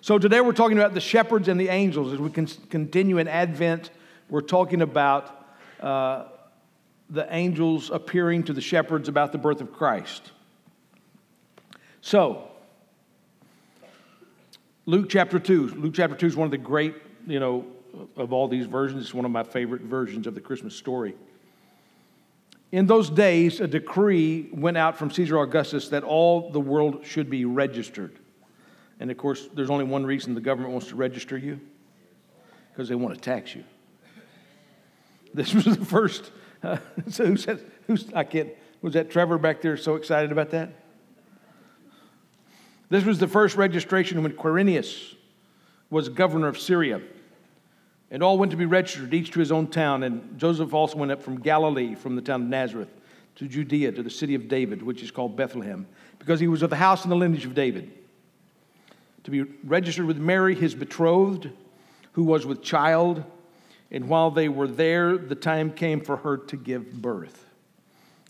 So today we're talking about the shepherds and the angels. As we continue in Advent, we're talking about uh, the angels appearing to the shepherds about the birth of Christ. So, Luke chapter 2. Luke chapter 2 is one of the great, you know, of all these versions. It's one of my favorite versions of the Christmas story. In those days, a decree went out from Caesar Augustus that all the world should be registered. And of course, there's only one reason the government wants to register you because they want to tax you. This was the first. Uh, so who said, who's, I can't, was that Trevor back there so excited about that? This was the first registration when Quirinius was governor of Syria. And all went to be registered, each to his own town. And Joseph also went up from Galilee, from the town of Nazareth, to Judea, to the city of David, which is called Bethlehem, because he was of the house and the lineage of David to be registered with Mary, his betrothed, who was with child. And while they were there, the time came for her to give birth.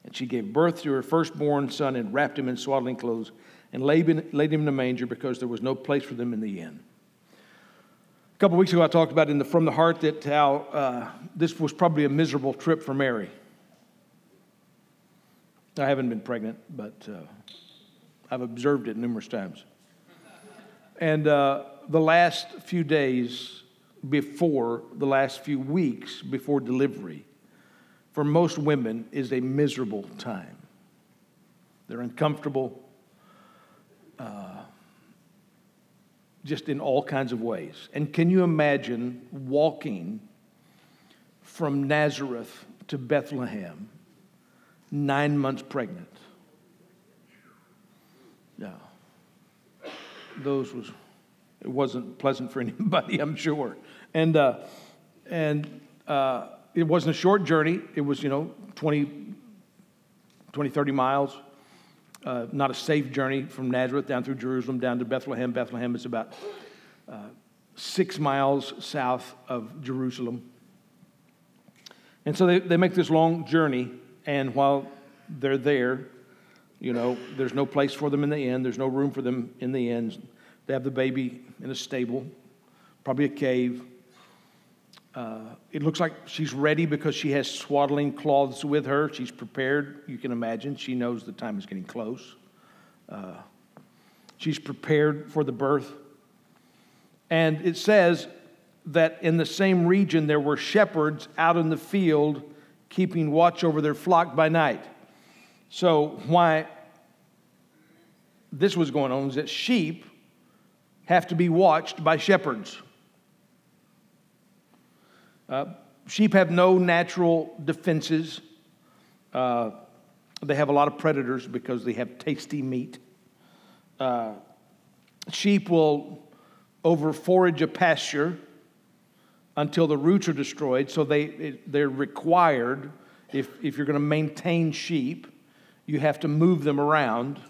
And she gave birth to her firstborn son and wrapped him in swaddling clothes and laid him in a manger because there was no place for them in the inn. A couple weeks ago, I talked about in the From the Heart that how uh, this was probably a miserable trip for Mary. I haven't been pregnant, but uh, I've observed it numerous times. And uh, the last few days before, the last few weeks before delivery, for most women, is a miserable time. They're uncomfortable, uh, just in all kinds of ways. And can you imagine walking from Nazareth to Bethlehem, nine months pregnant? Yeah those was it wasn't pleasant for anybody, I'm sure. And uh, and uh, it wasn't a short journey. It was you know 20, 20 30 miles. Uh, not a safe journey from Nazareth down through Jerusalem down to Bethlehem. Bethlehem is about uh, six miles south of Jerusalem. And so they, they make this long journey, and while they're there, you know, there's no place for them in the inn. There's no room for them in the inn. They have the baby in a stable, probably a cave. Uh, it looks like she's ready because she has swaddling cloths with her. She's prepared. You can imagine. She knows the time is getting close. Uh, she's prepared for the birth. And it says that in the same region there were shepherds out in the field keeping watch over their flock by night. So, why this was going on is that sheep have to be watched by shepherds. Uh, sheep have no natural defenses. Uh, they have a lot of predators because they have tasty meat. Uh, sheep will over forage a pasture until the roots are destroyed. So they, they're required, if, if you're going to maintain sheep, you have to move them around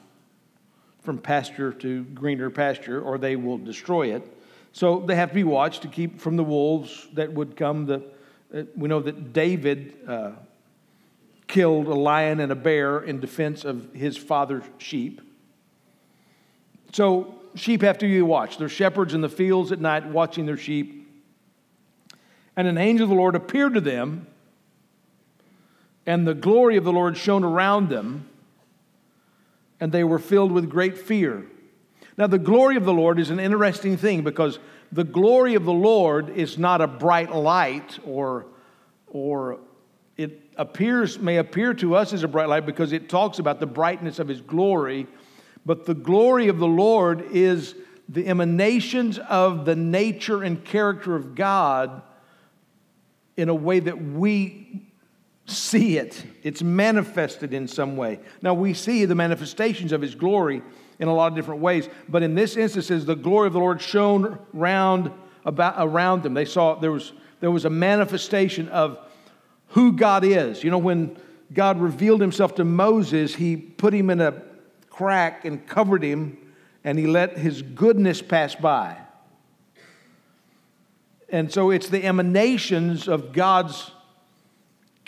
from pasture to greener pasture, or they will destroy it. So they have to be watched to keep from the wolves that would come. The, uh, we know that David uh, killed a lion and a bear in defense of his father's sheep. So sheep have to be watched. They're shepherds in the fields at night watching their sheep. And an angel of the Lord appeared to them and the glory of the Lord shone around them, and they were filled with great fear. Now, the glory of the Lord is an interesting thing because the glory of the Lord is not a bright light or, or it appears, may appear to us as a bright light because it talks about the brightness of his glory, but the glory of the Lord is the emanations of the nature and character of God in a way that we see it. It's manifested in some way. Now, we see the manifestations of His glory in a lot of different ways, but in this instance, as the glory of the Lord shone round about around them, they saw there was there was a manifestation of who God is. You know, when God revealed Himself to Moses, He put him in a crack and covered him, and He let His goodness pass by. And so it's the emanations of God's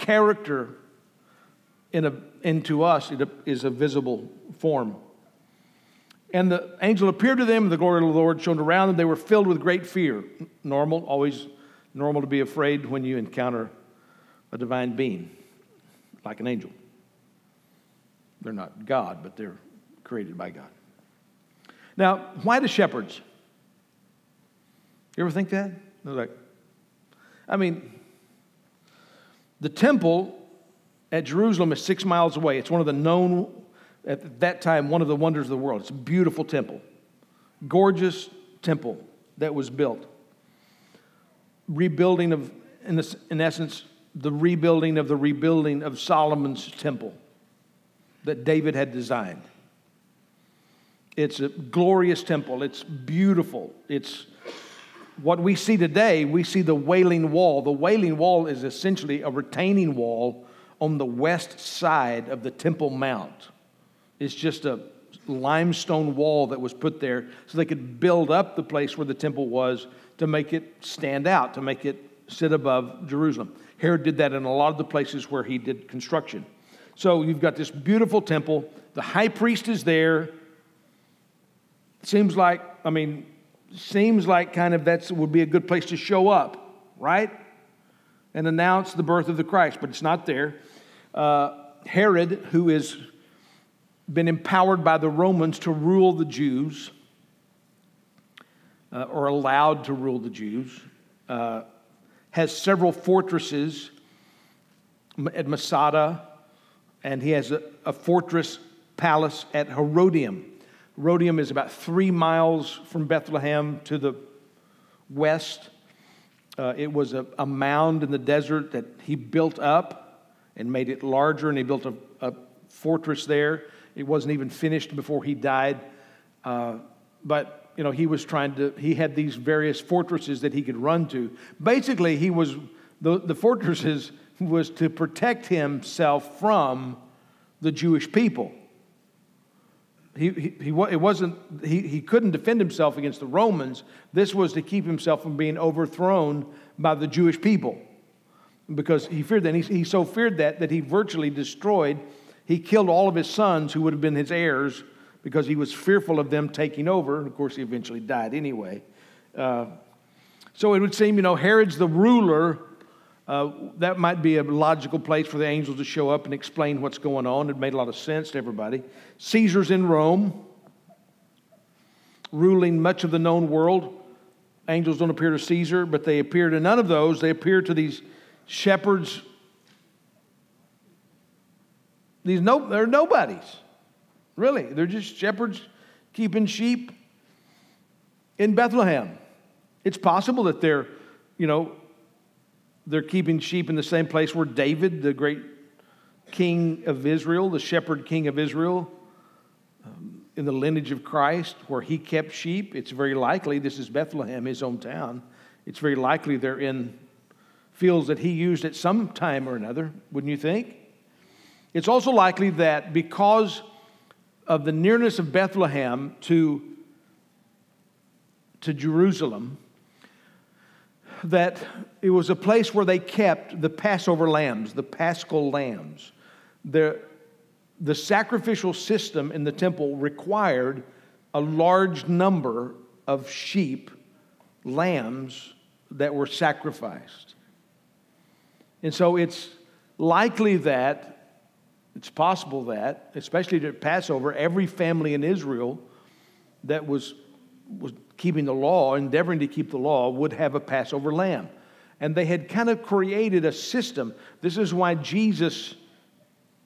character in a, into us it is a visible form. And the angel appeared to them, and the glory of the Lord shone around them. They were filled with great fear. Normal, always normal to be afraid when you encounter a divine being, like an angel. They're not God, but they're created by God. Now, why the shepherds? You ever think that? They're Like, I mean, the temple at Jerusalem is six miles away. It's one of the known, at that time, one of the wonders of the world. It's a beautiful temple, gorgeous temple that was built. Rebuilding of, in, this, in essence, the rebuilding of the rebuilding of Solomon's temple that David had designed. It's a glorious temple. It's beautiful. It's what we see today. We see the Wailing Wall. The Wailing Wall is essentially a retaining wall on the west side of the Temple Mount. It's just a limestone wall that was put there so they could build up the place where the temple was to make it stand out, to make it sit above Jerusalem. Herod did that in a lot of the places where he did construction. So you've got this beautiful temple. The high priest is there. Seems like, I mean, seems like kind of that would be a good place to show up, right? And announce the birth of the Christ, but it's not there. Uh, Herod, who has been empowered by the Romans to rule the Jews, uh, or allowed to rule the Jews, uh, has several fortresses at Masada, and he has a, a fortress palace at Herodium. Herodium is about three miles from Bethlehem to the west. Uh, it was a, a, mound in the desert that he built up and made it larger, and he built a, a fortress there. It wasn't even finished before he died. Uh, but, you know, he was trying to, he had these various fortresses that he could run to. Basically, he was, the, the fortresses was to protect himself from the Jewish people. He, he, it wasn't, he, he couldn't defend himself against the Romans. This was to keep himself from being overthrown by the Jewish people because he feared that. He, he so feared that that he virtually destroyed, he killed all of his sons who would have been his heirs because he was fearful of them taking over. And of course, he eventually died anyway. Uh, so it would seem, you know, Herod's the ruler uh, that might be a logical place for the angels to show up and explain what's going on. It made a lot of sense to everybody. Caesar's in Rome, ruling much of the known world. Angels don't appear to Caesar, but they appear to none of those. They appear to these shepherds. These no, they're nobodies. Really, they're just shepherds keeping sheep in Bethlehem. It's possible that they're, you know, they're keeping sheep in the same place where David, the great king of Israel, the shepherd king of Israel, um, in the lineage of Christ, where he kept sheep. It's very likely, this is Bethlehem, his hometown. It's very likely they're in fields that he used at some time or another, wouldn't you think? It's also likely that because of the nearness of Bethlehem to, to Jerusalem, that it was a place where they kept the Passover lambs, the paschal lambs. The, the sacrificial system in the temple required a large number of sheep, lambs that were sacrificed. And so it's likely that, it's possible that, especially at Passover, every family in Israel that was, was keeping the law, endeavoring to keep the law, would have a Passover lamb. And they had kind of created a system. This is why Jesus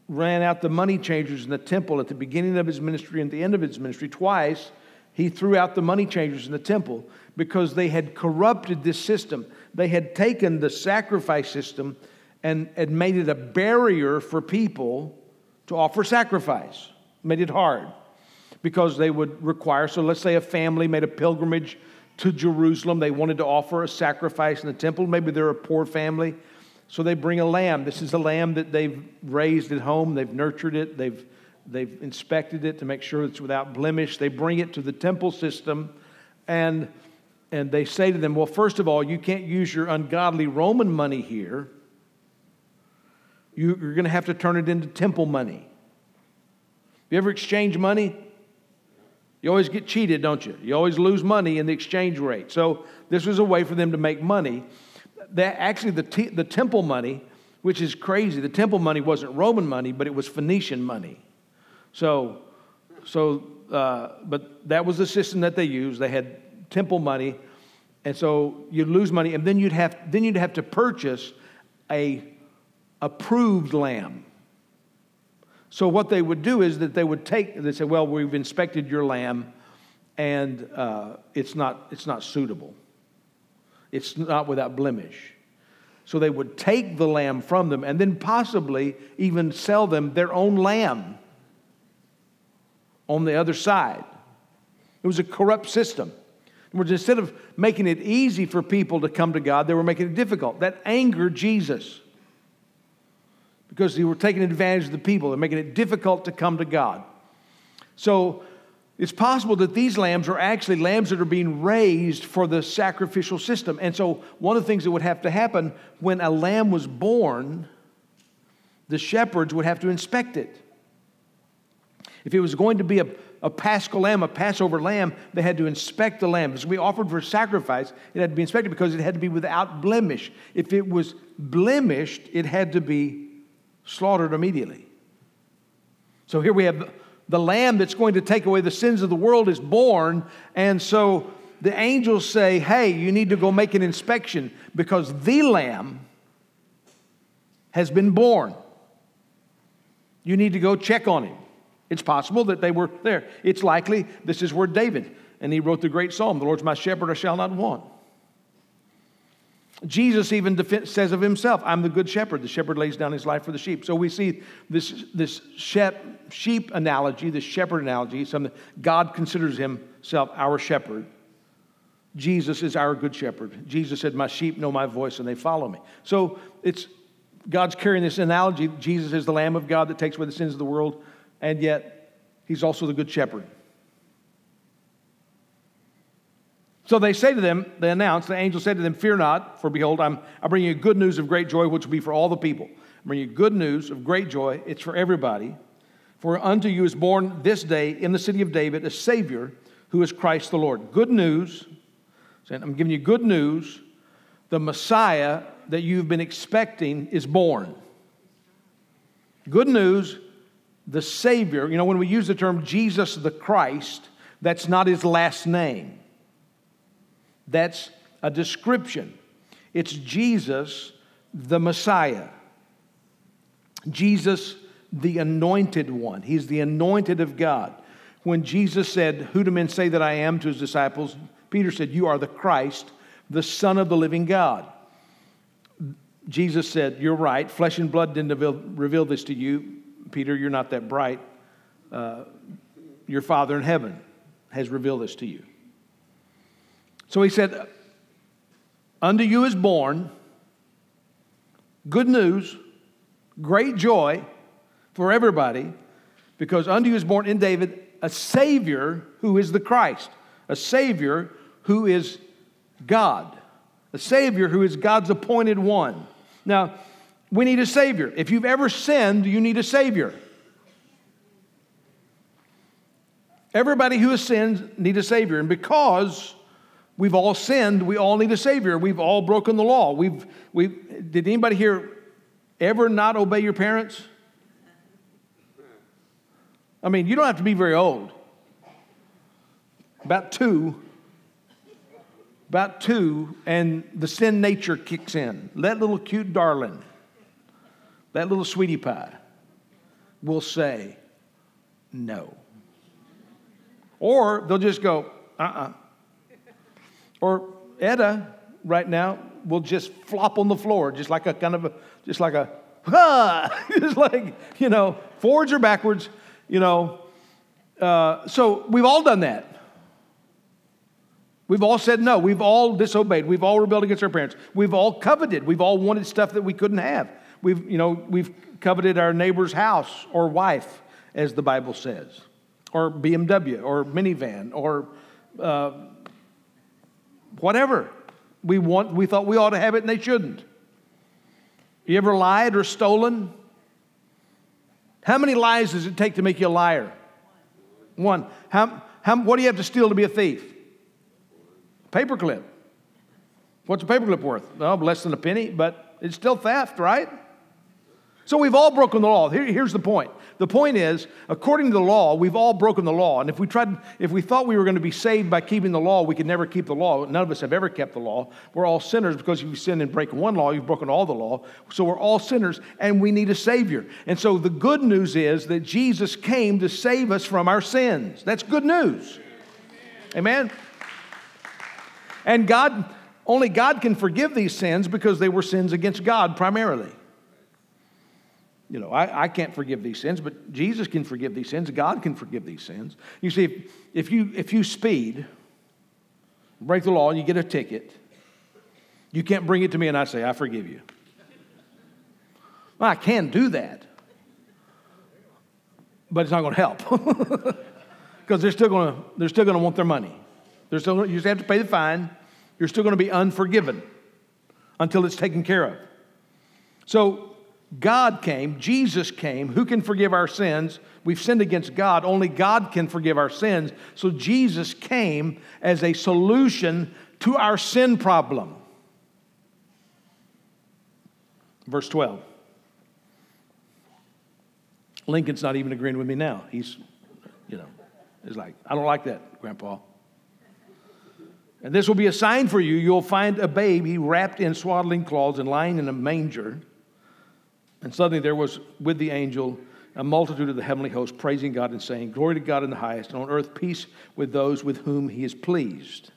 ran out the money changers in the temple at the beginning of his ministry and the end of his ministry. Twice, he threw out the money changers in the temple because they had corrupted this system. They had taken the sacrifice system and had made it a barrier for people to offer sacrifice, made it hard because they would require. So let's say a family made a pilgrimage to Jerusalem. They wanted to offer a sacrifice in the temple. Maybe they're a poor family. So they bring a lamb. This is a lamb that they've raised at home. They've nurtured it. They've, they've inspected it to make sure it's without blemish. They bring it to the temple system and, and they say to them, Well, first of all, you can't use your ungodly Roman money here. You, you're going to have to turn it into temple money. You ever exchange money? You always get cheated, don't you? You always lose money in the exchange rate. So this was a way for them to make money. That actually the, the temple money, which is crazy. The temple money wasn't Roman money, but it was Phoenician money. So, so, uh, but that was the system that they used. They had temple money, and so you'd lose money, and then you'd have then you'd have to purchase a approved lamb. So what they would do is that they would take, they say, well, we've inspected your lamb and uh, it's, not, it's not suitable. It's not without blemish. So they would take the lamb from them and then possibly even sell them their own lamb on the other side. It was a corrupt system. In words, instead of making it easy for people to come to God, they were making it difficult. That angered Jesus because they were taking advantage of the people. They're making it difficult to come to God. So it's possible that these lambs are actually lambs that are being raised for the sacrificial system. And so one of the things that would have to happen when a lamb was born, the shepherds would have to inspect it. If it was going to be a, a paschal lamb, a Passover lamb, they had to inspect the lamb. As we offered for sacrifice, it had to be inspected because it had to be without blemish. If it was blemished, it had to be slaughtered immediately. So here we have the lamb that's going to take away the sins of the world is born, and so the angels say, Hey, you need to go make an inspection because the lamb has been born. You need to go check on him. It's possible that they were there. It's likely this is where David, and he wrote the great psalm The Lord's my shepherd, I shall not want. Jesus even says of himself, I'm the good shepherd. The shepherd lays down his life for the sheep. So we see this, this sheep analogy, this shepherd analogy, something God considers himself our shepherd. Jesus is our good shepherd. Jesus said, My sheep know my voice and they follow me. So it's God's carrying this analogy. Jesus is the Lamb of God that takes away the sins of the world, and yet he's also the good shepherd. So they say to them, they announce, the angel said to them, Fear not, for behold, I'm, I bring you good news of great joy, which will be for all the people. I bring you good news of great joy. It's for everybody. For unto you is born this day in the city of David a Savior who is Christ the Lord. Good news. I'm giving you good news. The Messiah that you've been expecting is born. Good news, the Savior. You know, when we use the term Jesus the Christ, that's not his last name. That's a description. It's Jesus, the Messiah. Jesus, the anointed one. He's the anointed of God. When Jesus said, Who do men say that I am to his disciples? Peter said, You are the Christ, the Son of the living God. Jesus said, You're right. Flesh and blood didn't reveal this to you. Peter, you're not that bright. Uh, your Father in heaven has revealed this to you. So he said, Unto you is born good news, great joy for everybody, because unto you is born in David a Savior who is the Christ, a Savior who is God, a Savior who is God's appointed one. Now, we need a Savior. If you've ever sinned, you need a Savior. Everybody who has sinned need a Savior. And because We've all sinned. We all need a Savior. We've all broken the law. We've, we did anybody here ever not obey your parents? I mean, you don't have to be very old. About two. About two, and the sin nature kicks in. That little cute darling, that little sweetie pie, will say no. Or they'll just go, uh uh-uh. uh or Etta right now will just flop on the floor, just like a kind of a, just like a, ah, just like, you know, forwards or backwards, you know. Uh, so we've all done that. We've all said no. We've all disobeyed. We've all rebelled against our parents. We've all coveted. We've all wanted stuff that we couldn't have. We've, you know, we've coveted our neighbor's house or wife, as the Bible says, or BMW or minivan or uh, whatever. We, want, we thought we ought to have it and they shouldn't. You ever lied or stolen? How many lies does it take to make you a liar? One. How, How, what do you have to steal to be a thief? Paperclip. What's a paperclip worth? Well, less than a penny, but it's still theft, right? So we've all broken the law. Here, here's the point. The point is, according to the law, we've all broken the law. And if we tried, if we thought we were going to be saved by keeping the law, we could never keep the law. None of us have ever kept the law. We're all sinners because if you sin and break one law, you've broken all the law. So we're all sinners and we need a savior. And so the good news is that Jesus came to save us from our sins. That's good news. Amen. And God, only God can forgive these sins because they were sins against God primarily. You know, I, I can't forgive these sins, but Jesus can forgive these sins. God can forgive these sins. You see, if, if, you, if you speed, break the law, and you get a ticket, you can't bring it to me and I say, I forgive you. Well, I can do that, but it's not going to help because they're still going to they're still going to want their money. They're still you just have to pay the fine. You're still going to be unforgiven until it's taken care of. So God came, Jesus came. Who can forgive our sins? We've sinned against God. Only God can forgive our sins. So Jesus came as a solution to our sin problem. Verse 12. Lincoln's not even agreeing with me now. He's, you know, he's like, I don't like that, Grandpa. And this will be a sign for you. You'll find a baby wrapped in swaddling cloths and lying in a manger. And suddenly there was with the angel a multitude of the heavenly host praising God and saying, Glory to God in the highest, and on earth peace with those with whom he is pleased.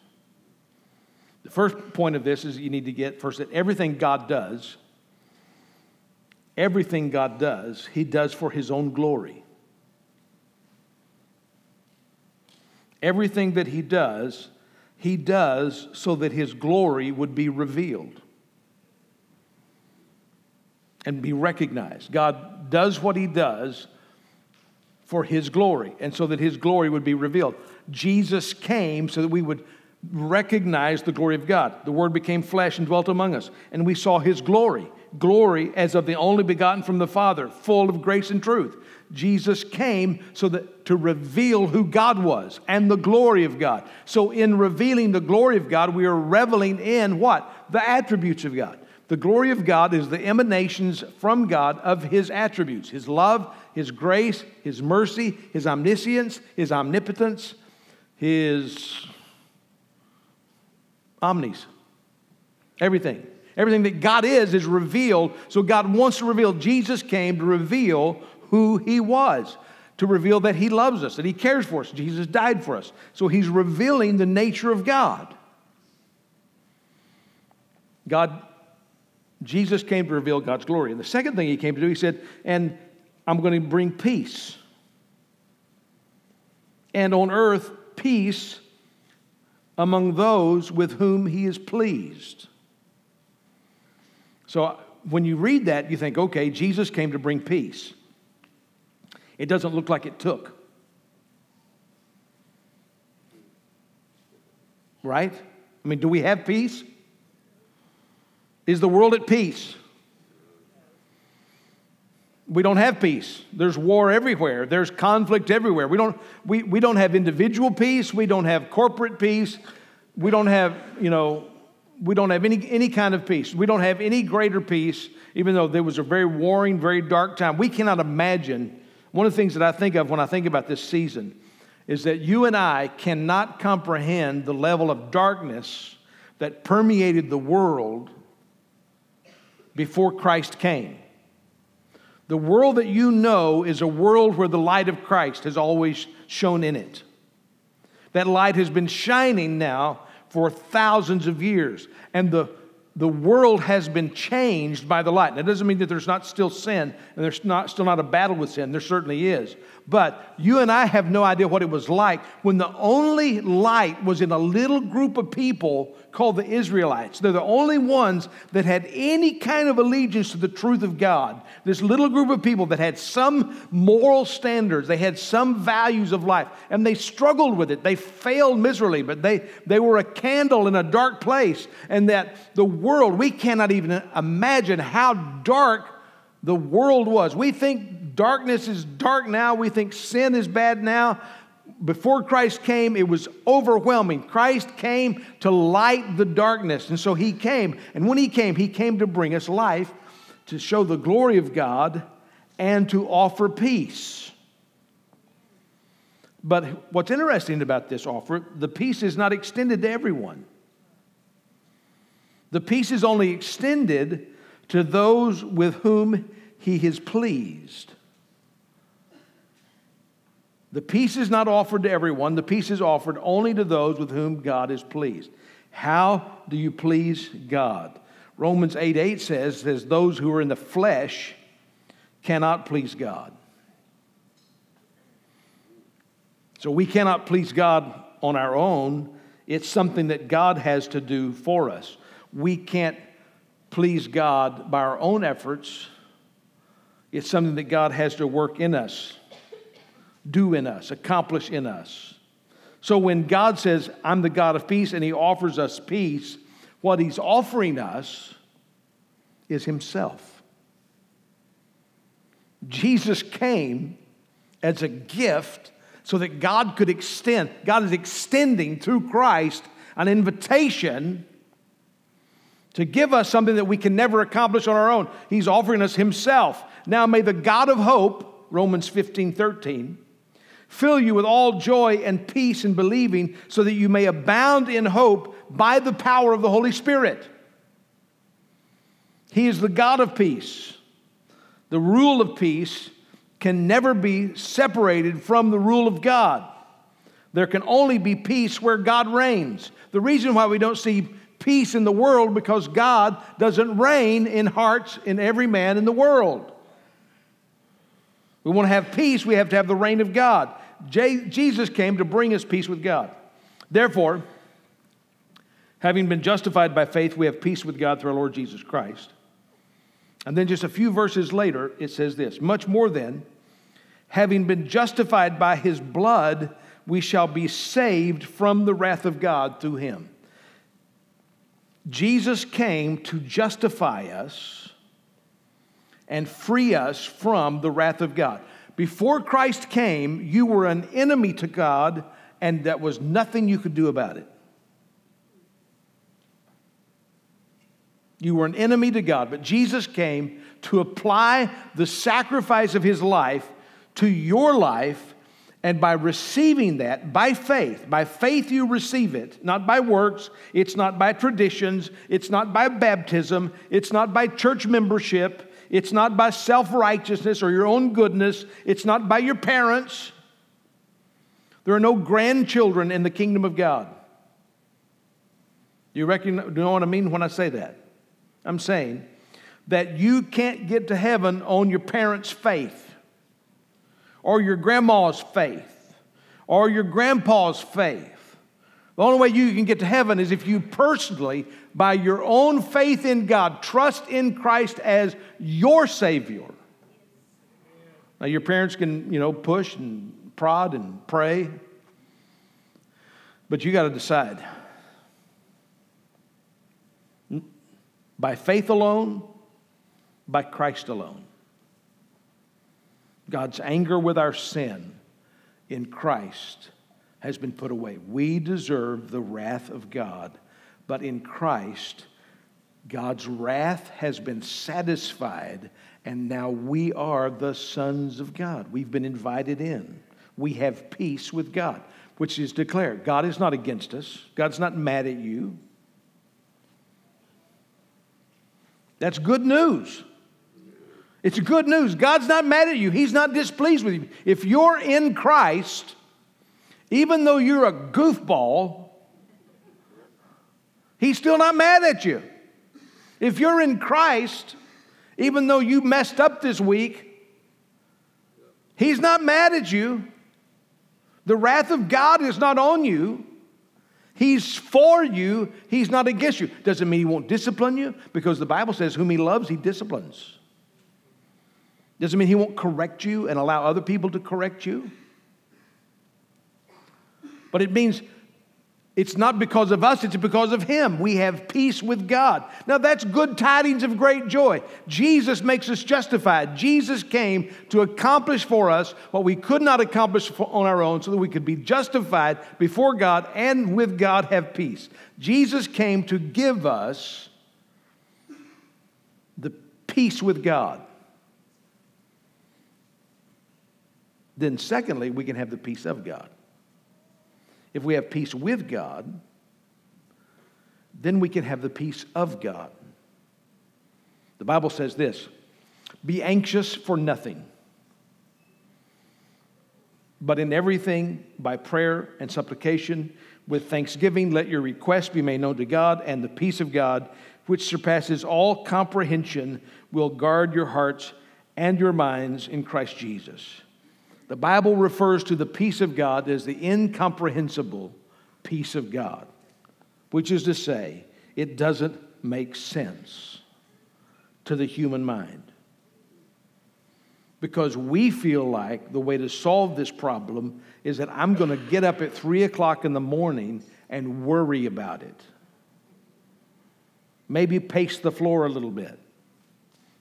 The first point of this is you need to get first that everything God does, everything God does, he does for his own glory. Everything that he does, he does so that his glory would be revealed and be recognized. God does what He does for His glory, and so that His glory would be revealed. Jesus came so that we would recognize the glory of God. The Word became flesh and dwelt among us, and we saw His glory glory as of the only begotten from the Father, full of grace and truth. Jesus came so that to reveal who God was and the glory of God. So in revealing the glory of God, we are reveling in what? The attributes of God. The glory of God is the emanations from God of His attributes His love, His grace, His mercy, His omniscience, His omnipotence, His omnis. Everything. Everything that God is is revealed. So God wants to reveal. Jesus came to reveal who He was, to reveal that He loves us, that He cares for us. Jesus died for us. So He's revealing the nature of God. God Jesus came to reveal God's glory. And the second thing he came to do, he said, and I'm going to bring peace. And on earth, peace among those with whom he is pleased. So when you read that, you think, okay, Jesus came to bring peace. It doesn't look like it took. Right? I mean, do we have peace? Is the world at peace? We don't have peace. There's war everywhere. There's conflict everywhere. We don't, we, we don't have individual peace. We don't have corporate peace. We don't have, you know, we don't have any, any kind of peace. We don't have any greater peace, even though there was a very warring, very dark time. We cannot imagine. One of the things that I think of when I think about this season is that you and I cannot comprehend the level of darkness that permeated the world before Christ came. The world that you know is a world where the light of Christ has always shone in it. That light has been shining now for thousands of years, and the, the world has been changed by the light. That doesn't mean that there's not still sin and there's not, still not a battle with sin. There certainly is. But you and I have no idea what it was like when the only light was in a little group of people called the Israelites. They're the only ones that had any kind of allegiance to the truth of God. This little group of people that had some moral standards, they had some values of life, and they struggled with it. They failed miserably, but they, they were a candle in a dark place. And that the world, we cannot even imagine how dark the world was. We think darkness is dark now. We think sin is bad now. Before Christ came, it was overwhelming. Christ came to light the darkness. And so he came. And when he came, he came to bring us life, to show the glory of God, and to offer peace. But what's interesting about this offer, the peace is not extended to everyone. The peace is only extended to those with whom he is pleased. The peace is not offered to everyone, the peace is offered only to those with whom God is pleased. How do you please God? Romans 8 8 says, says, Those who are in the flesh cannot please God. So we cannot please God on our own. It's something that God has to do for us. We can't please God by our own efforts. It's something that God has to work in us do in us, accomplish in us. So when God says, I'm the God of peace, and He offers us peace, what He's offering us is Himself. Jesus came as a gift so that God could extend, God is extending through Christ an invitation to give us something that we can never accomplish on our own. He's offering us Himself. Now may the God of hope, Romans 15 13, fill you with all joy and peace in believing, so that you may abound in hope by the power of the Holy Spirit. He is the God of peace. The rule of peace can never be separated from the rule of God. There can only be peace where God reigns. The reason why we don't see peace in the world because God doesn't reign in hearts in every man in the world. We want to have peace, we have to have the reign of God. Jesus came to bring us peace with God. Therefore, having been justified by faith, we have peace with God through our Lord Jesus Christ. And then just a few verses later, it says this Much more then, having been justified by his blood, we shall be saved from the wrath of God through him. Jesus came to justify us and free us from the wrath of God. Before Christ came, you were an enemy to God, and that was nothing you could do about it. You were an enemy to God, but Jesus came to apply the sacrifice of his life to your life. And by receiving that by faith, by faith you receive it, not by works, it's not by traditions, it's not by baptism, it's not by church membership, it's not by self righteousness or your own goodness. It's not by your parents. There are no grandchildren in the kingdom of God. Do you, do you know what I mean when I say that? I'm saying that you can't get to heaven on your parents' faith or your grandma's faith or your grandpa's faith. The only way you can get to heaven is if you personally, by your own faith in God, trust in Christ as your Savior. Now, your parents can, you know, push and prod and pray, but you got to decide. Hmm? By faith alone, by Christ alone. God's anger with our sin in Christ has been put away. We deserve the wrath of God, but in Christ, God's wrath has been satisfied, and now we are the sons of God. We've been invited in. We have peace with God, which is declared. God is not against us, God's not mad at you. That's good news. It's good news. God's not mad at you. He's not displeased with you. If you're in Christ, even though you're a goofball, he's still not mad at you. If you're in Christ, even though you messed up this week, he's not mad at you. The wrath of God is not on you. He's for you, he's not against you. Doesn't mean he won't discipline you because the Bible says, Whom he loves, he disciplines. Doesn't mean he won't correct you and allow other people to correct you. But it means It's not because of us, it's because of Him. We have peace with God. Now, that's good tidings of great joy. Jesus makes us justified. Jesus came to accomplish for us what we could not accomplish on our own so that we could be justified before God and with God have peace. Jesus came to give us the peace with God. Then, secondly, we can have the peace of God. If we have peace with God, then we can have the peace of God. The Bible says this Be anxious for nothing, but in everything, by prayer and supplication, with thanksgiving, let your requests be made known to God, and the peace of God, which surpasses all comprehension, will guard your hearts and your minds in Christ Jesus. The Bible refers to the peace of God as the incomprehensible peace of God, which is to say, it doesn't make sense to the human mind. Because we feel like the way to solve this problem is that I'm going to get up at three o'clock in the morning and worry about it. Maybe pace the floor a little bit.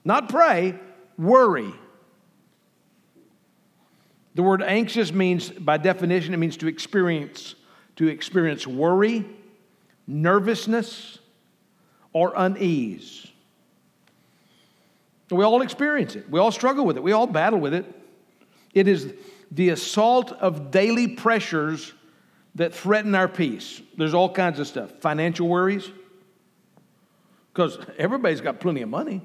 Not pray, worry. The word anxious means, by definition, it means to experience, to experience worry, nervousness, or unease. We all experience it. We all struggle with it. We all battle with it. It is the assault of daily pressures that threaten our peace. There's all kinds of stuff. Financial worries, because everybody's got plenty of money.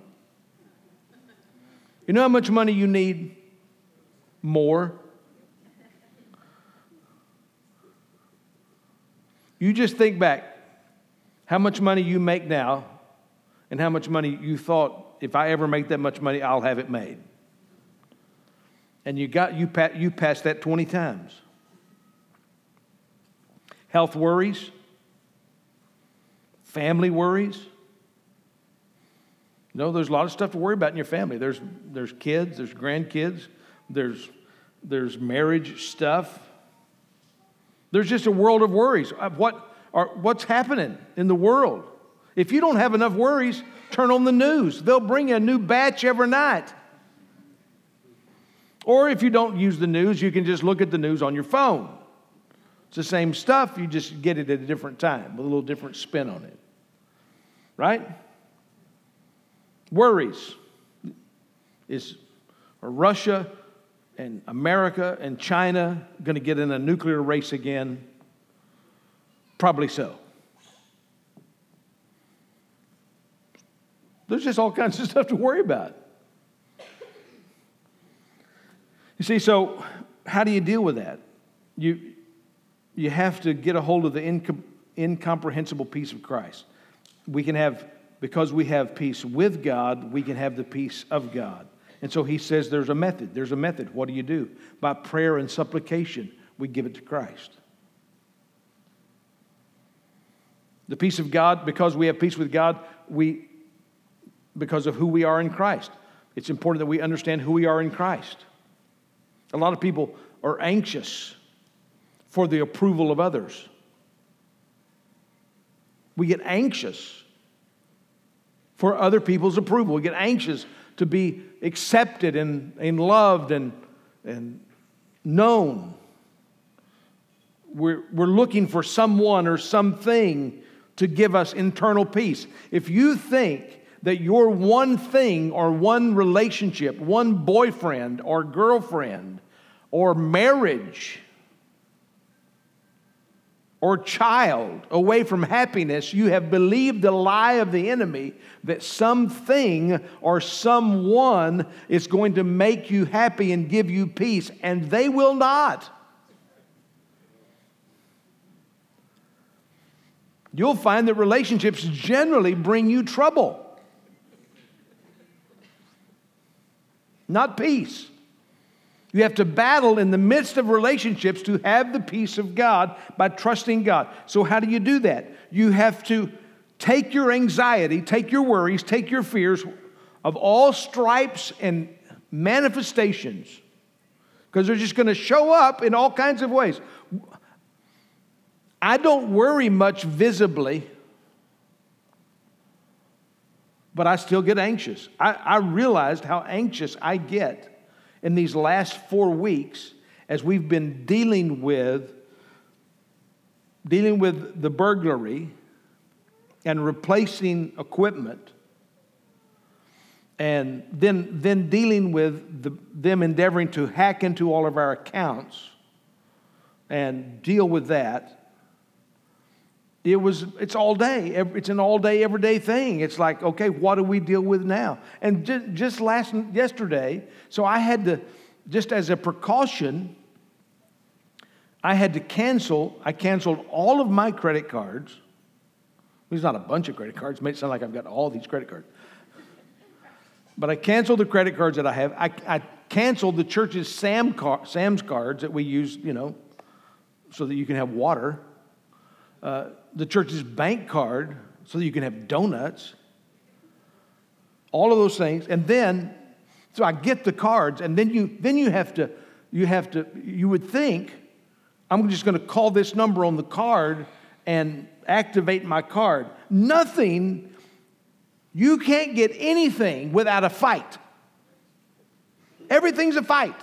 You know how much money you need? More. You just think back how much money you make now and how much money you thought if I ever make that much money, I'll have it made. And you got you, you passed that 20 times. Health worries, family worries. You know, there's a lot of stuff to worry about in your family. There's, there's kids, there's grandkids, there's, there's marriage stuff, there's just a world of worries. Uh, what are, what's happening in the world? If you don't have enough worries, turn on the news. They'll bring you a new batch every night. Or if you don't use the news, you can just look at the news on your phone. It's the same stuff, you just get it at a different time with a little different spin on it. Right? Worries. Is Russia and America and China going to get in a nuclear race again? Probably so. There's just all kinds of stuff to worry about. You see, so how do you deal with that? You, you have to get a hold of the incom- incomprehensible peace of Christ. We can have, because we have peace with God, we can have the peace of God. And so he says there's a method. There's a method. What do you do? By prayer and supplication, we give it to Christ. The peace of God, because we have peace with God, we because of who we are in Christ. It's important that we understand who we are in Christ. A lot of people are anxious for the approval of others. We get anxious for other people's approval. We get anxious to be accepted and, and loved and, and known. We're, we're looking for someone or something to give us internal peace. If you think that your one thing or one relationship, one boyfriend or girlfriend or marriage or child away from happiness, you have believed the lie of the enemy that something or someone is going to make you happy and give you peace, and they will not. You'll find that relationships generally bring you trouble, not peace. You have to battle in the midst of relationships to have the peace of God by trusting God. So, how do you do that? You have to take your anxiety, take your worries, take your fears of all stripes and manifestations, because they're just going to show up in all kinds of ways. I don't worry much visibly, but I still get anxious. I, I realized how anxious I get in these last four weeks as we've been dealing with dealing with the burglary and replacing equipment and then, then dealing with the, them endeavoring to hack into all of our accounts and deal with that it was it's all day it's an all day everyday thing. It's like okay what do we deal with now? And just, just last yesterday so i had to just as a precaution i had to cancel i canceled all of my credit cards. There's not a bunch of credit cards it makes sound like i've got all these credit cards. But i canceled the credit cards that i have. I, I canceled the church's Sam car, sam's cards that we use you know so that you can have water. Uh, the church's bank card so that you can have donuts. All of those things. And then, so I get the cards, and then you then you have to, you have to, you would think, I'm just going to call this number on the card and activate my card. Nothing, you can't get anything without a fight. Everything's a fight.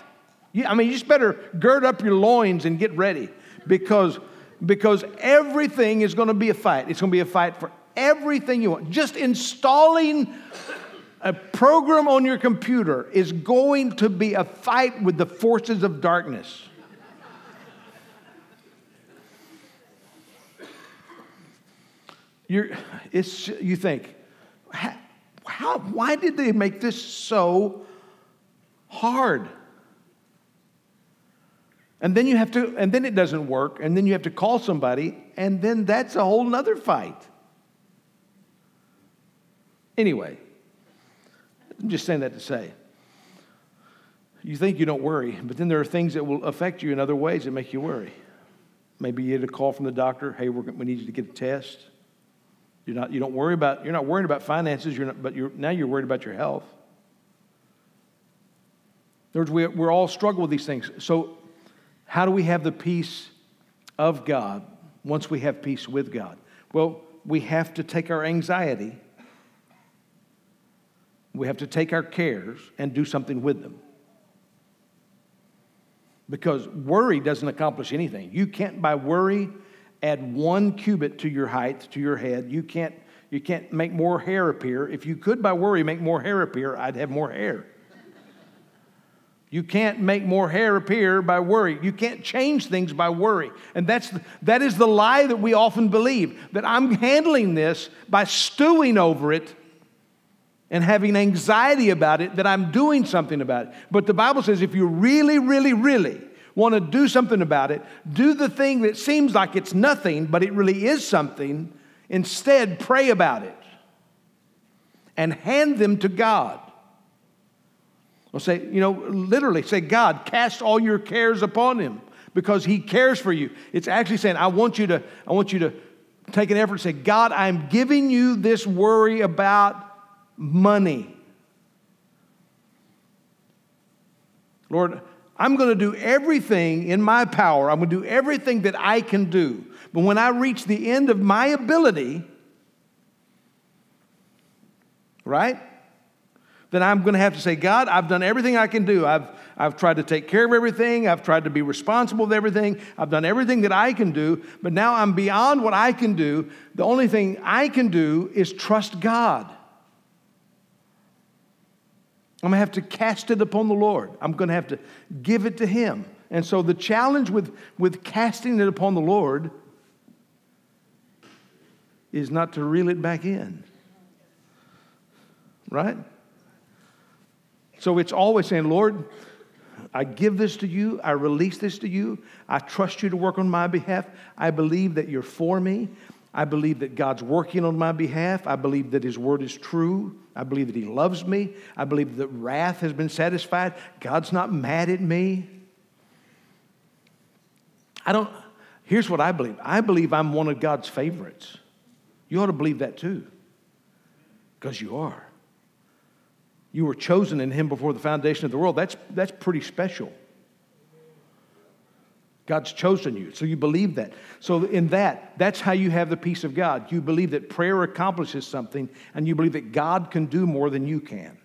You, I mean, you just better gird up your loins and get ready because because everything is going to be a fight. It's going to be a fight for everything you want. Just installing a program on your computer is going to be a fight with the forces of darkness. It's, you think, how, why did they make this so hard? And then you have to, and then it doesn't work, and then you have to call somebody, and then that's a whole nother fight. Anyway, I'm just saying that to say. You think you don't worry, but then there are things that will affect you in other ways that make you worry. Maybe you get a call from the doctor, hey, we need you to get a test. You're not, you don't worry about, you're not worrying about finances, you're not, but you're, now you're worried about your health. In other words, we, we're all struggle with these things. So how do we have the peace of God once we have peace with God? Well, we have to take our anxiety, we have to take our cares and do something with them. Because worry doesn't accomplish anything. You can't, by worry, add one cubit to your height, to your head. You can't, you can't make more hair appear. If you could, by worry, make more hair appear, I'd have more hair. You can't make more hair appear by worry. You can't change things by worry. And that's, that is the lie that we often believe that I'm handling this by stewing over it and having anxiety about it, that I'm doing something about it. But the Bible says if you really, really, really want to do something about it, do the thing that seems like it's nothing, but it really is something. Instead, pray about it and hand them to God. Well, say, you know, literally say, God, cast all your cares upon him because he cares for you. It's actually saying, I want you to, I want you to take an effort and say, God, I'm giving you this worry about money. Lord, I'm going to do everything in my power. I'm going to do everything that I can do. But when I reach the end of my ability, right? Then I'm going to have to say, God, I've done everything I can do. I've, I've tried to take care of everything. I've tried to be responsible with everything. I've done everything that I can do, but now I'm beyond what I can do. The only thing I can do is trust God. I'm going to have to cast it upon the Lord. I'm going to have to give it to Him. And so the challenge with, with casting it upon the Lord is not to reel it back in. Right? So it's always saying, Lord, I give this to you. I release this to you. I trust you to work on my behalf. I believe that you're for me. I believe that God's working on my behalf. I believe that His word is true. I believe that He loves me. I believe that wrath has been satisfied. God's not mad at me. I don't, here's what I believe I believe I'm one of God's favorites. You ought to believe that too, because you are. You were chosen in Him before the foundation of the world. That's, that's pretty special. God's chosen you. So you believe that. So, in that, that's how you have the peace of God. You believe that prayer accomplishes something, and you believe that God can do more than you can.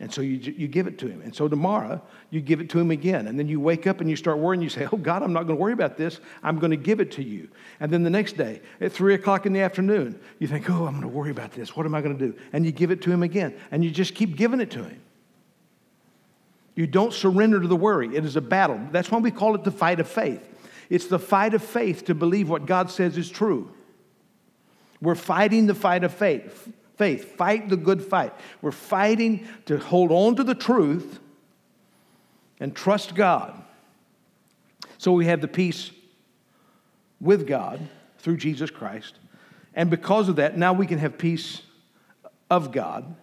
And so you, you give it to him. And so tomorrow, you give it to him again. And then you wake up and you start worrying. You say, Oh, God, I'm not going to worry about this. I'm going to give it to you. And then the next day, at three o'clock in the afternoon, you think, Oh, I'm going to worry about this. What am I going to do? And you give it to him again. And you just keep giving it to him. You don't surrender to the worry. It is a battle. That's why we call it the fight of faith. It's the fight of faith to believe what God says is true. We're fighting the fight of faith. Faith, fight the good fight. We're fighting to hold on to the truth and trust God. So we have the peace with God through Jesus Christ. And because of that, now we can have peace of God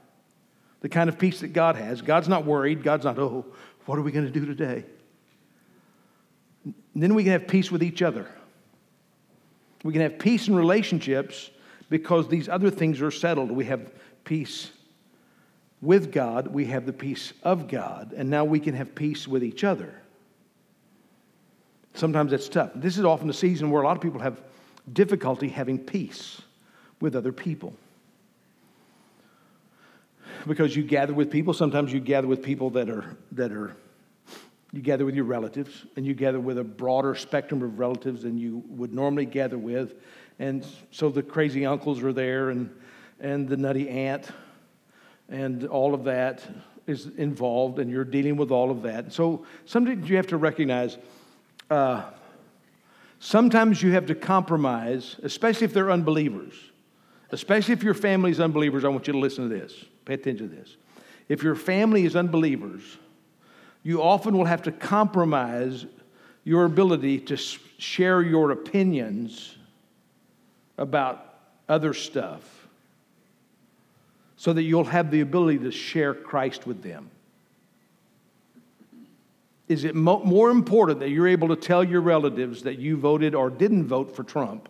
the kind of peace that God has. God's not worried. God's not, oh, what are we going to do today? And then we can have peace with each other. We can have peace in relationships because these other things are settled. We have peace with God, we have the peace of God, and now we can have peace with each other. Sometimes that's tough. This is often a season where a lot of people have difficulty having peace with other people because you gather with people. Sometimes you gather with people that are, that are, you gather with your relatives, and you gather with a broader spectrum of relatives than you would normally gather with. And so the crazy uncles are there, and, and the nutty aunt, and all of that is involved, and you're dealing with all of that. So sometimes you have to recognize uh, sometimes you have to compromise, especially if they're unbelievers. Especially if your family is unbelievers, I want you to listen to this. Pay attention to this. If your family is unbelievers, you often will have to compromise your ability to share your opinions about other stuff so that you'll have the ability to share Christ with them. Is it mo- more important that you're able to tell your relatives that you voted or didn't vote for Trump?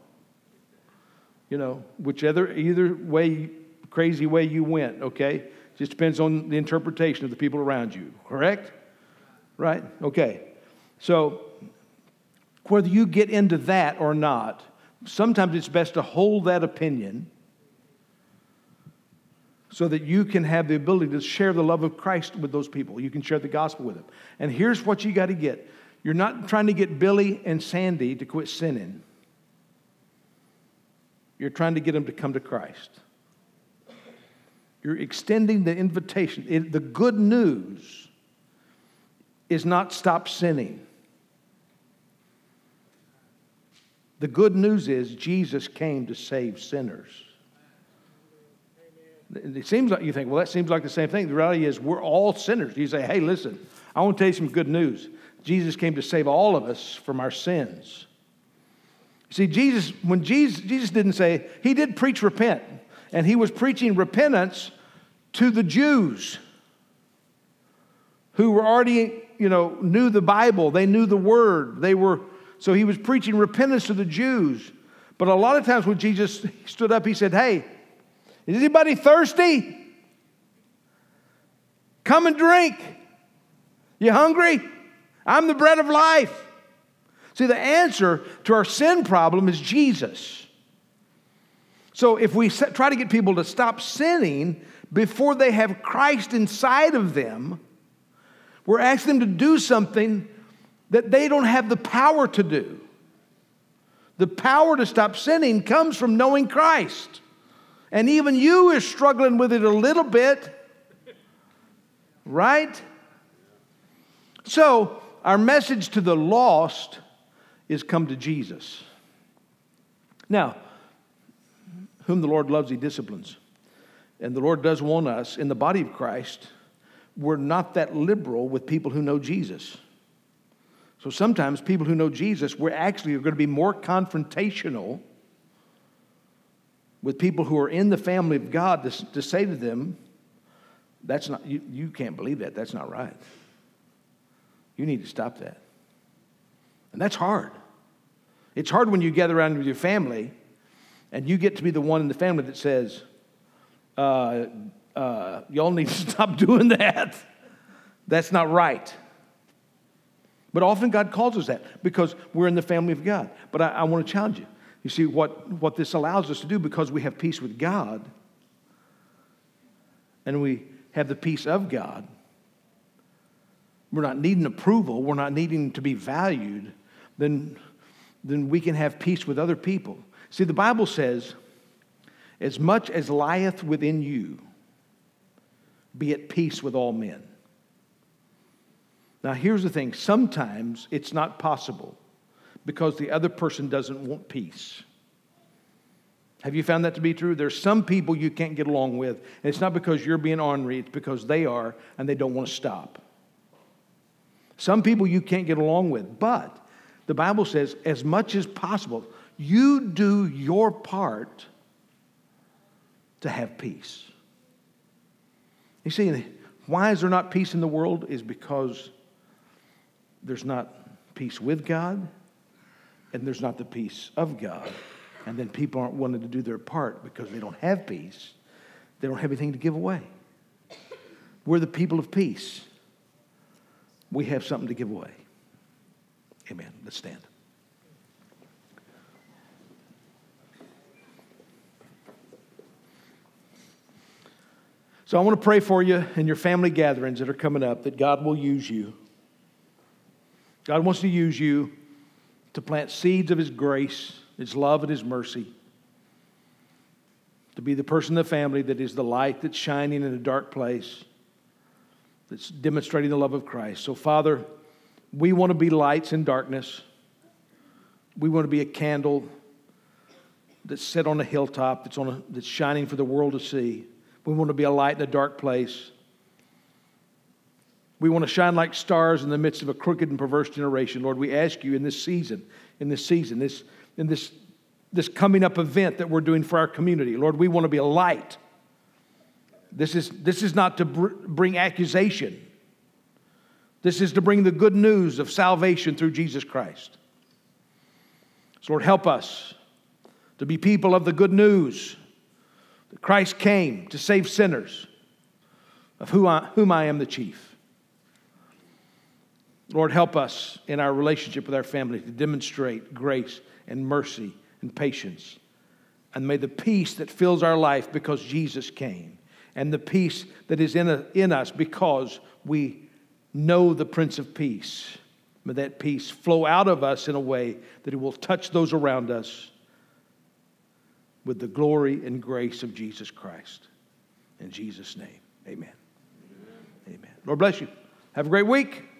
You know, whichever either way crazy way you went, okay? Just depends on the interpretation of the people around you, correct? Right? Okay. So, whether you get into that or not, sometimes it's best to hold that opinion so that you can have the ability to share the love of Christ with those people. You can share the gospel with them. And here's what you got to get you're not trying to get Billy and Sandy to quit sinning, you're trying to get them to come to Christ. You're extending the invitation. It, the good news is not stop sinning. The good news is Jesus came to save sinners. It seems like you think, well, that seems like the same thing. The reality is, we're all sinners. You say, hey, listen, I want to tell you some good news. Jesus came to save all of us from our sins. See, Jesus, when Jesus, Jesus didn't say, he did preach repent and he was preaching repentance to the Jews who were already, you know, knew the Bible, they knew the word. They were so he was preaching repentance to the Jews. But a lot of times when Jesus stood up, he said, "Hey, is anybody thirsty? Come and drink. You hungry? I'm the bread of life." See, the answer to our sin problem is Jesus. So if we try to get people to stop sinning before they have Christ inside of them, we're asking them to do something that they don't have the power to do. The power to stop sinning comes from knowing Christ. And even you are struggling with it a little bit, right? So, our message to the lost is come to Jesus. Now, whom the Lord loves, he disciplines. And the Lord does want us in the body of Christ, we're not that liberal with people who know Jesus. So sometimes people who know Jesus, we're actually going to be more confrontational with people who are in the family of God to, to say to them, that's not, you, you can't believe that. That's not right. You need to stop that. And that's hard. It's hard when you gather around with your family and you get to be the one in the family that says, uh, uh, y'all need to stop doing that. That's not right. But often God calls us that because we're in the family of God. But I, I want to challenge you. You see, what, what this allows us to do because we have peace with God and we have the peace of God, we're not needing approval, we're not needing to be valued, then, then we can have peace with other people. See, the Bible says, as much as lieth within you, be at peace with all men. Now, here's the thing sometimes it's not possible because the other person doesn't want peace. Have you found that to be true? There's some people you can't get along with, and it's not because you're being ornery, it's because they are and they don't want to stop. Some people you can't get along with, but the Bible says, as much as possible, you do your part to have peace. You see, why is there not peace in the world? Is because there's not peace with God and there's not the peace of God. And then people aren't wanting to do their part because they don't have peace. They don't have anything to give away. We're the people of peace. We have something to give away. Amen. Let's stand. So I want to pray for you in your family gatherings that are coming up that God will use you. God wants to use you to plant seeds of His grace, His love, and His mercy. To be the person in the family that is the light that's shining in a dark place, that's demonstrating the love of Christ. So, Father, we want to be lights in darkness. We want to be a candle that's set on a hilltop, that's, on a, that's shining for the world to see. We want to be a light in a dark place. We want to shine like stars in the midst of a crooked and perverse generation. Lord, we ask you in this season, in this season, this, in this, this coming up event that we're doing for our community, Lord, we want to be a light. This is, this is not to br- bring accusation. This is to bring the good news of salvation through Jesus Christ. So, Lord, help us to be people of the good news that Christ came to save sinners, of I, whom I am the chief. Lord, help us in our relationship with our family to demonstrate grace and mercy and patience. And may the peace that fills our life because Jesus came, and the peace that is in, a, in us because we know the Prince of Peace, may that peace flow out of us in a way that it will touch those around us with the glory and grace of Jesus Christ. In Jesus' name, amen. Amen. amen. Lord bless you. Have a great week.